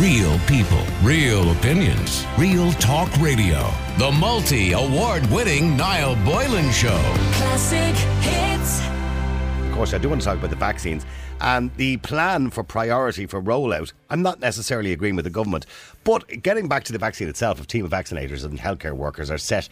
Real people, real opinions, real talk radio. The multi award winning Niall Boylan Show. Classic hits. Of course, I do want to talk about the vaccines and the plan for priority for rollout. I'm not necessarily agreeing with the government, but getting back to the vaccine itself, a team of vaccinators and healthcare workers are set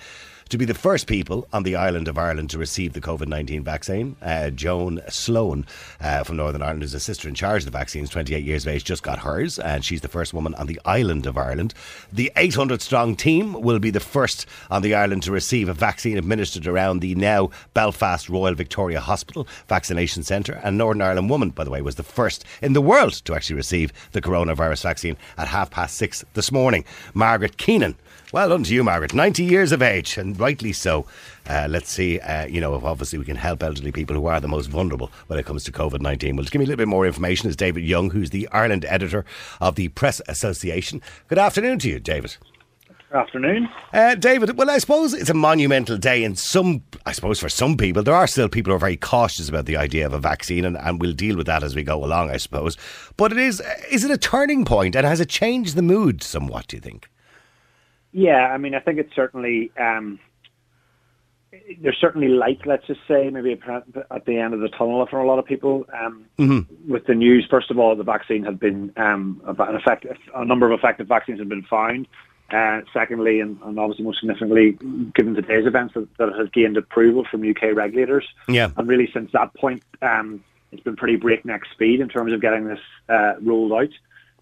to be the first people on the island of Ireland to receive the COVID 19 vaccine. Uh, Joanna Sloan uh, from Northern Ireland, who's a sister in charge of the vaccines, 28 years of age, just got hers, and she's the first woman on the island of Ireland. The 800 strong team will be the first on the island to receive a vaccine administered around the now Belfast Royal Victoria Hospital Vaccination Centre. And Northern Ireland Woman, by the way, was the first in the world to actually receive the coronavirus vaccine at half past six this morning. Margaret Keenan well done to you, Margaret. 90 years of age, and rightly so. Uh, let's see, uh, you know, if obviously we can help elderly people who are the most vulnerable when it comes to COVID 19. Well, to give me a little bit more information is David Young, who's the Ireland editor of the Press Association. Good afternoon to you, David. Good afternoon. Uh, David, well, I suppose it's a monumental day, and some, I suppose for some people, there are still people who are very cautious about the idea of a vaccine, and, and we'll deal with that as we go along, I suppose. But it is, is it a turning point, and has it changed the mood somewhat, do you think? Yeah, I mean, I think it's certainly um, there's certainly light. Let's just say maybe at the end of the tunnel for a lot of people. Um, mm-hmm. With the news, first of all, the vaccine had been um, an effect, a number of effective vaccines have been found. Uh, secondly, and, and, obviously most significantly, given today's events, that, that, it has gained approval from UK regulators. Yeah. And really, since that point, um, it's been pretty breakneck speed in terms of getting this uh, rolled out.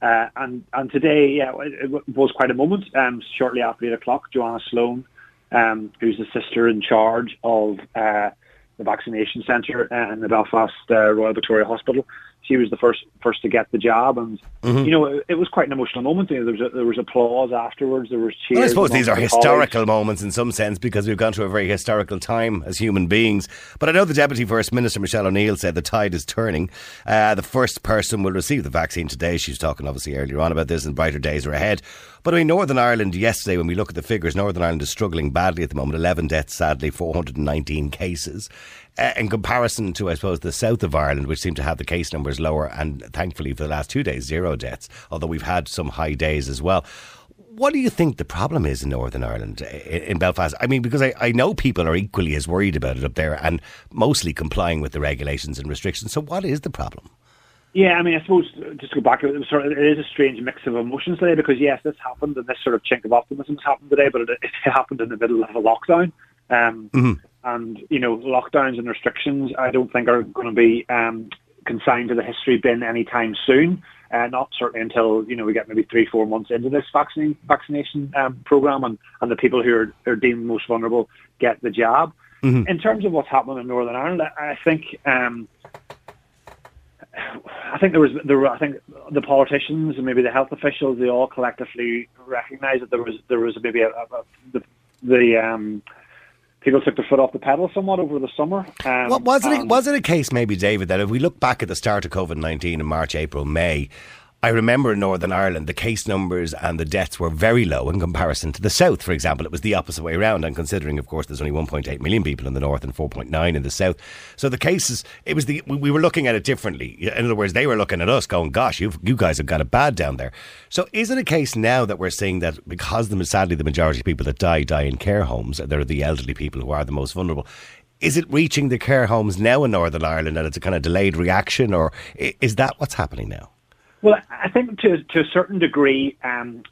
Uh, and and today, yeah, it, was quite a moment. Um, shortly after eight o'clock, Joanna Sloan, um, who's the sister in charge of uh, the vaccination centre in the Belfast uh, Royal Victoria Hospital, she was the first first to get the job, and mm-hmm. you know it, it, was quite an emotional moment. You know, there was a, there was applause afterwards. There was cheers. I suppose these are historical moments in some sense because we've gone through a very historical time as human beings. But I know the Deputy First Minister Michelle O'Neill said the tide is turning. Uh, the first person will receive the vaccine today. She's talking obviously earlier on about this, and brighter days are ahead. But I mean, Northern Ireland yesterday, when we look at the figures, Northern Ireland is struggling badly at the moment. Eleven deaths, sadly, four hundred and nineteen cases uh, in comparison to, I suppose, the south of Ireland, which seem to have the case numbers lower, and thankfully for the last two days, zero deaths, although we've had some high days as well. What do you think the problem is in Northern Ireland, in Belfast? I mean, because I, I know people are equally as worried about it up there and mostly complying with the regulations and restrictions. So, what is the problem? Yeah, I mean, I suppose just to go back, it, sort of, it is a strange mix of emotions today because yes, this happened and this sort of chink of optimism has happened today, but it, it happened in the middle of a lockdown. Um, mm-hmm. And, you know, lockdowns and restrictions, I don't think are going to be um, consigned to the history bin anytime soon. Uh, not certainly until, you know, we get maybe three, four months into this vaccine, vaccination um, program and, and the people who are, are deemed most vulnerable get the jab. Mm-hmm. In terms of what's happening in Northern Ireland, I think um, I think there was there were, I think the politicians and maybe the health officials they all collectively recognised that there was there was maybe a, a, a the the um, people took their foot off the pedal somewhat over the summer. Um, well, was it was it a case maybe, David, that if we look back at the start of COVID nineteen in March, April, May, I remember in Northern Ireland, the case numbers and the deaths were very low in comparison to the South, for example. It was the opposite way around. And considering, of course, there's only 1.8 million people in the North and 4.9 in the South. So the cases, it was the, we were looking at it differently. In other words, they were looking at us going, gosh, you you guys have got it bad down there. So is it a case now that we're seeing that because the, sadly the majority of people that die, die in care homes, they're the elderly people who are the most vulnerable, is it reaching the care homes now in Northern Ireland and it's a kind of delayed reaction, or is that what's happening now? Well, I think to to a certain degree, um,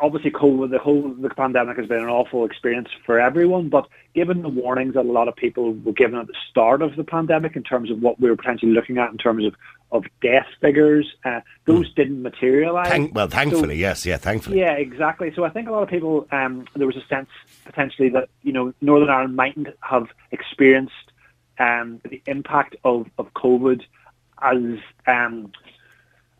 obviously COVID, the whole the pandemic has been an awful experience for everyone. But given the warnings that a lot of people were given at the start of the pandemic in terms of what we were potentially looking at in terms of of death figures, uh, those mm. didn't materialise. Thank, well, thankfully, so, yes, yeah, thankfully, yeah, exactly. So I think a lot of people um, there was a sense potentially that you know Northern Ireland mightn't have experienced um, the impact of of COVID as um,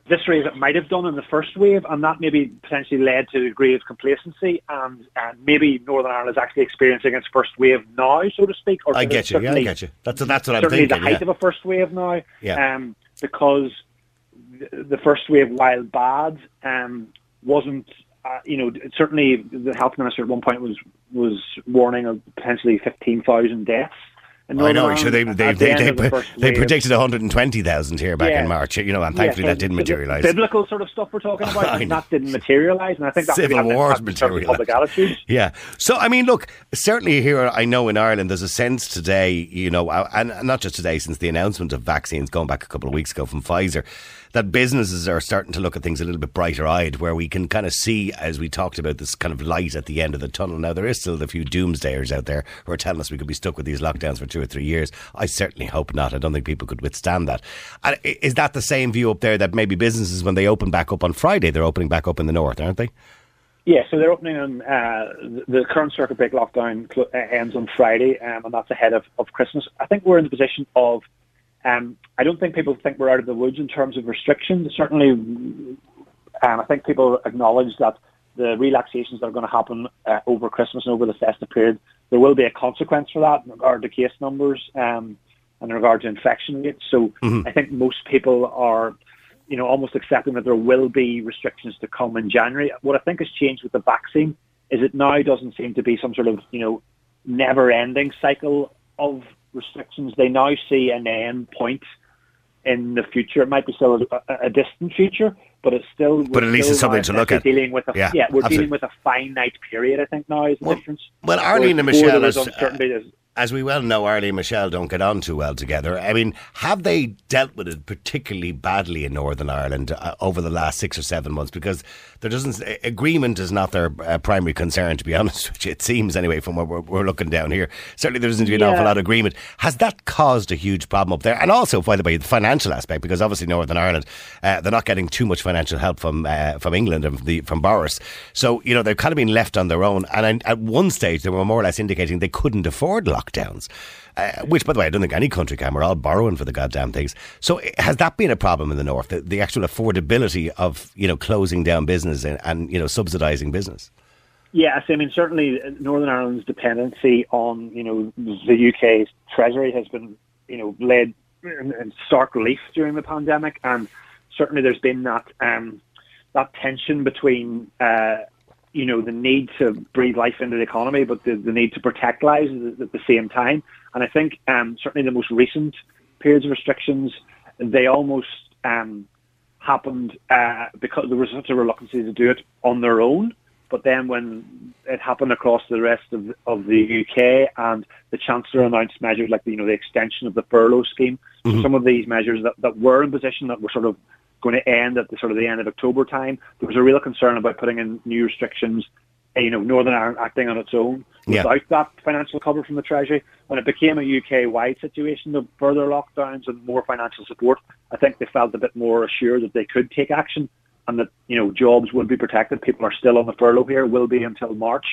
this wave it might have done in the first wave, and that maybe potentially led to a degree of complacency, and, and maybe Northern Ireland is actually experiencing its first wave now, so to speak. Or I get you, yeah, I get you. That's that's what I'm thinking. Certainly the height yeah. of a first wave now, yeah. Um, because the first wave, while bad, um, wasn't. Uh, you know, certainly the health minister at one point was was warning of potentially fifteen thousand deaths in I know. Sure, they they the they, they, the they predicted 120,000 here back Yeah. in March. You know, and Yeah, thankfully so that didn't materialise. Biblical sort of stuff we're talking about, that didn't materialise, and I think that Civil wars impact in terms of public materialised. Yeah. So, I mean, look, certainly here, I know in Ireland, there's a sense today, you know, and not just today, since the announcement of vaccines going back a couple of weeks ago from Pfizer, that businesses are starting to look at things a little bit brighter eyed, where we can kind of see, as we talked about, this kind of light at the end of the tunnel. Now, there is still a few doomsdayers out there who are telling us we could be stuck with these lockdowns for two or three years. I certainly hope not. I don't think people could withstand that. And is that the same view up there that maybe businesses, when they open back up on Friday, they're opening back up in the north, aren't they? Yeah, so they're opening on uh, the current circuit break lockdown uh, ends on Friday, um, and that's ahead of, of Christmas. I think we're in the position of. Um, I don't think people think we're out of the woods in terms of restrictions. Certainly, um, I think people acknowledge that the relaxations that are going to happen uh, over Christmas and over the festive period, there will be a consequence for that in regard to case numbers um, and in regard to infection rates. So I think most people are you know, almost accepting that there will be restrictions to come in January. What I think has changed with the vaccine is it now doesn't seem to be some sort of, you know, never-ending cycle of restrictions. They now see an end point in the future. It might be still a, a distant future, but it's still. But at least it's something to look at. Dealing with a, Yeah, yeah, we're absolutely. dealing with a finite period. I think now is the Well- difference. well, Arlene and Michelle is, uh, as we well know, Arlene and Michelle don't get on too well together. I mean, have they dealt with it particularly badly in Northern Ireland uh, over the last six or seven months? Because there doesn't agreement is not their uh, primary concern, to be honest you. It seems anyway from what we're, we're looking down here. Certainly, there doesn't seem to be an Yeah. awful lot of agreement. Has that caused a huge problem up there? And also, by the way, the financial aspect, because obviously Northern Ireland, uh, they're not getting too much financial help from uh, from England and from, the, from Boris. So you know they've kind of been left on their own. And at one stage, they were more or less indicating they couldn't afford lockdowns. Uh, which, by the way, I don't think any country can. We're all borrowing for the goddamn things. So, has that been a problem in the north? The, the actual affordability of you know closing down business and, and you know subsidising business. Yes, I mean certainly uh, Northern Ireland's dependency on you know the UK's treasury has been you know led in stark relief during the pandemic, and certainly there's been that um, that tension between uh, you know the need to breathe life into the economy, but the, the need to protect lives at the, at the same time. And I think um, certainly the most recent periods of restrictions they almost um, happened uh, because there was such a reluctance to do it on their own. But then when it happened across the rest of, of the UK and the Chancellor announced measures like, you know, the extension of the furlough scheme, so some of these measures that, that were in position that were sort of going to end at the sort of the end of October time, there was a real concern about putting in new restrictions, uh, you know, Northern Ireland acting on its own Yeah. without that financial cover from the Treasury. When it became a UK-wide situation of further lockdowns and more financial support, I think they felt a bit more assured that they could take action and that, you know, jobs will be protected. People are still on the furlough here, will be until March.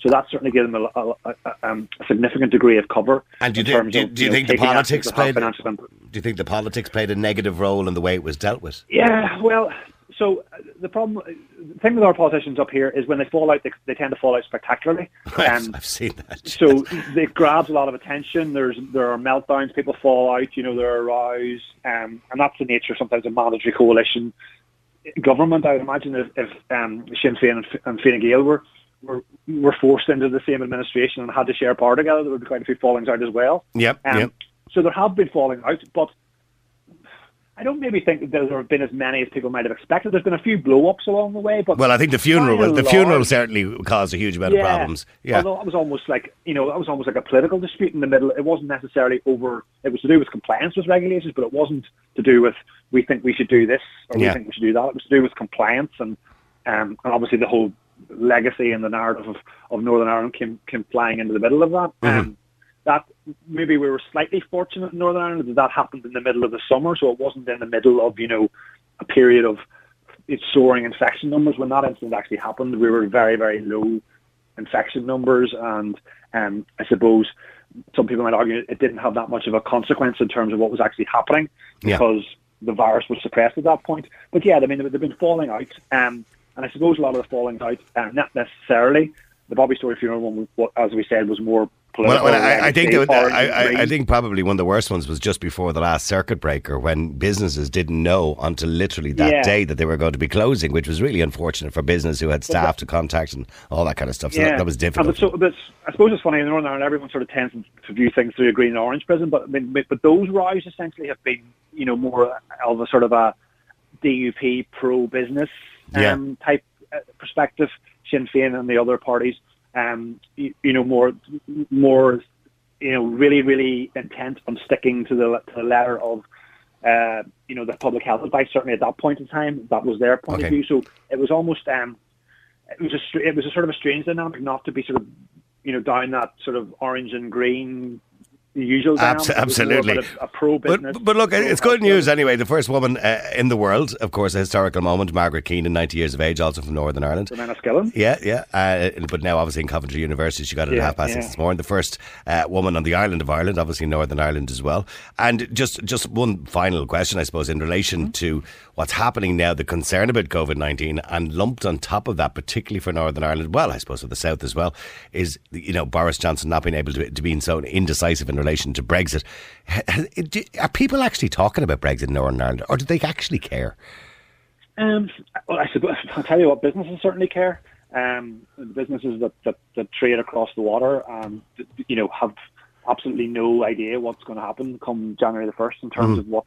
So that certainly gave them a, a, a, um, a significant degree of cover. And do you think- do- of, do you know, think the politics played- Do you think the politics played a negative role in the way it was dealt with? Yeah, well, so uh, the problem, the thing with our politicians up here is when they fall out, they, they tend to fall out spectacularly. Um, I've seen that. so it grabs a lot of attention. There's there are meltdowns. People fall out. You know, there are rows, um, and that's the nature sometimes of mandatory coalition government. I would imagine if, if um, Sinn Féin and, F- and Fine Gael were, were were forced into the same administration and had to share power together, there would be quite a few fallings out as well. Yep, Um, yep. So there have been falling out, but I don't maybe think that there have been as many as people might have expected. There's been a few blow-ups along the way, but Well, I think the funeral, the funeral large- certainly caused a huge amount of problems. Yeah. Although that was almost like you know that was almost like a political dispute in the middle. It wasn't necessarily over. It was to do with compliance with regulations, but it wasn't to do with we think we should do this or Yeah. we think we should do that. It was to do with compliance and um, and obviously the whole legacy and the narrative of, of Northern Ireland came came flying into the middle of that. Mm-hmm. Um, that maybe we were slightly fortunate in Northern Ireland that that happened in the middle of the summer, so it wasn't in the middle of you know a period of it's soaring infection numbers. When that incident actually happened, we were very very low infection numbers, and um, I suppose some people might argue it didn't have that much of a consequence in terms of what was actually happening Yeah. because the virus was suppressed at that point. But yeah, I mean they've been falling out, um, and I suppose a lot of the falling out, uh, not necessarily the Bobby Storey funeral one, was, what- as we said, was more political. well I, I think that, I, I, think probably one of the worst ones was just before the last circuit breaker when businesses didn't know until literally that Yeah. day that they were going to be closing, which was really unfortunate for business who had staff to contact and all that kind of stuff. So that, that was difficult. But, so, but I suppose it's funny in Northern Ireland, everyone sort of tends to view things through a green and orange prism. But I mean, but, those rows essentially have been, you know, more of a sort of a DUP pro business Yeah. um, type uh, perspective. Sinn Féin and the other parties, um, you, you know, more more, you know, really really intent on sticking to the, to the letter of. Uh, you know the public health advice. Certainly at that point in time, that was their point Okay. of view. So it was almost um, it was a it was a sort of a strange dynamic not to be sort of you know down that sort of orange and green the usual Abs- dynamic. It was more absolutely. a, a pro business. But, but look, it's good news anyway. The first woman uh, in the world, of course, a historical moment. Margaret Keenan, 90 years of age, also from Northern Ireland. Jemima Skillen. Yeah, yeah. Uh, but now, obviously, in Coventry University, she got it at half past yeah. six this morning. The first uh, woman on the island of Ireland, obviously Northern Ireland as well. And just just one final question, I suppose, in relation Mm-hmm. to what's happening now, the concern about COVID nineteen, and lumped on top of that, particularly for Northern Ireland, well, I suppose for the south as well, is you know Boris Johnson not being able to, to be so indecisive in relation to Brexit. Ha- ha- do- Are people actually talking about Brexit in Northern Ireland, or do they actually care? Um, well, I suppose I'll tell you what businesses certainly care. Um, the businesses that, that, that trade across the water, um, you know, have absolutely no idea what's going to happen come January the first in terms of what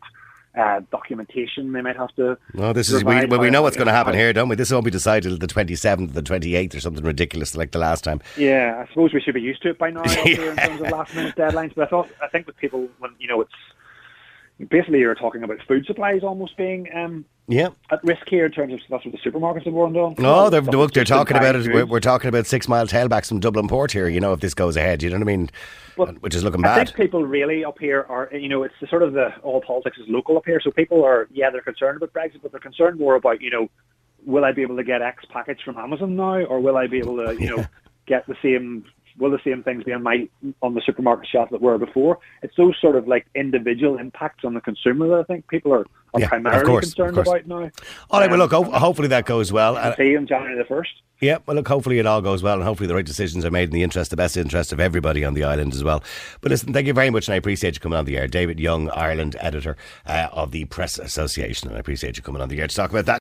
uh, documentation they might have to. No, this is we, well, we know what's going to happen here, don't we? This won't be decided the twenty seventh, the twenty eighth, or something ridiculous like the last time. Yeah, I suppose we should be used to it by now here in terms of last minute deadlines. But I thought I think with people when you know it's basically you're talking about food supplies almost being um, Yeah. at risk here in terms of that's what the supermarkets have warned on. No, they're, look, they're talking about it. We're, we're talking about six mile tailbacks from Dublin Port here. You know, if this goes ahead, you know what I mean? But Which is looking I bad. think people really up here are, you know, it's the sort of the all politics is local up here. So people are, yeah, they're concerned about Brexit, but they're concerned more about, you know, will I be able to get X package from Amazon now, or will I be able to, you know, get the same, will the same things be on my on the supermarket shelf that were before? It's those sort of like individual impacts on the consumer that I think people are, are Yeah, primarily course, concerned about now. All right, well, look, Um, ho- hopefully that goes well. Uh, see you on January the first. yeah, well, look, hopefully it all goes well, and hopefully the right decisions are made in the interest, the best interest of everybody on the island as well. But listen, thank you very much, and I appreciate you coming on the air. David Young, Ireland editor uh, of the Press Association, and I appreciate you coming on the air to talk about that.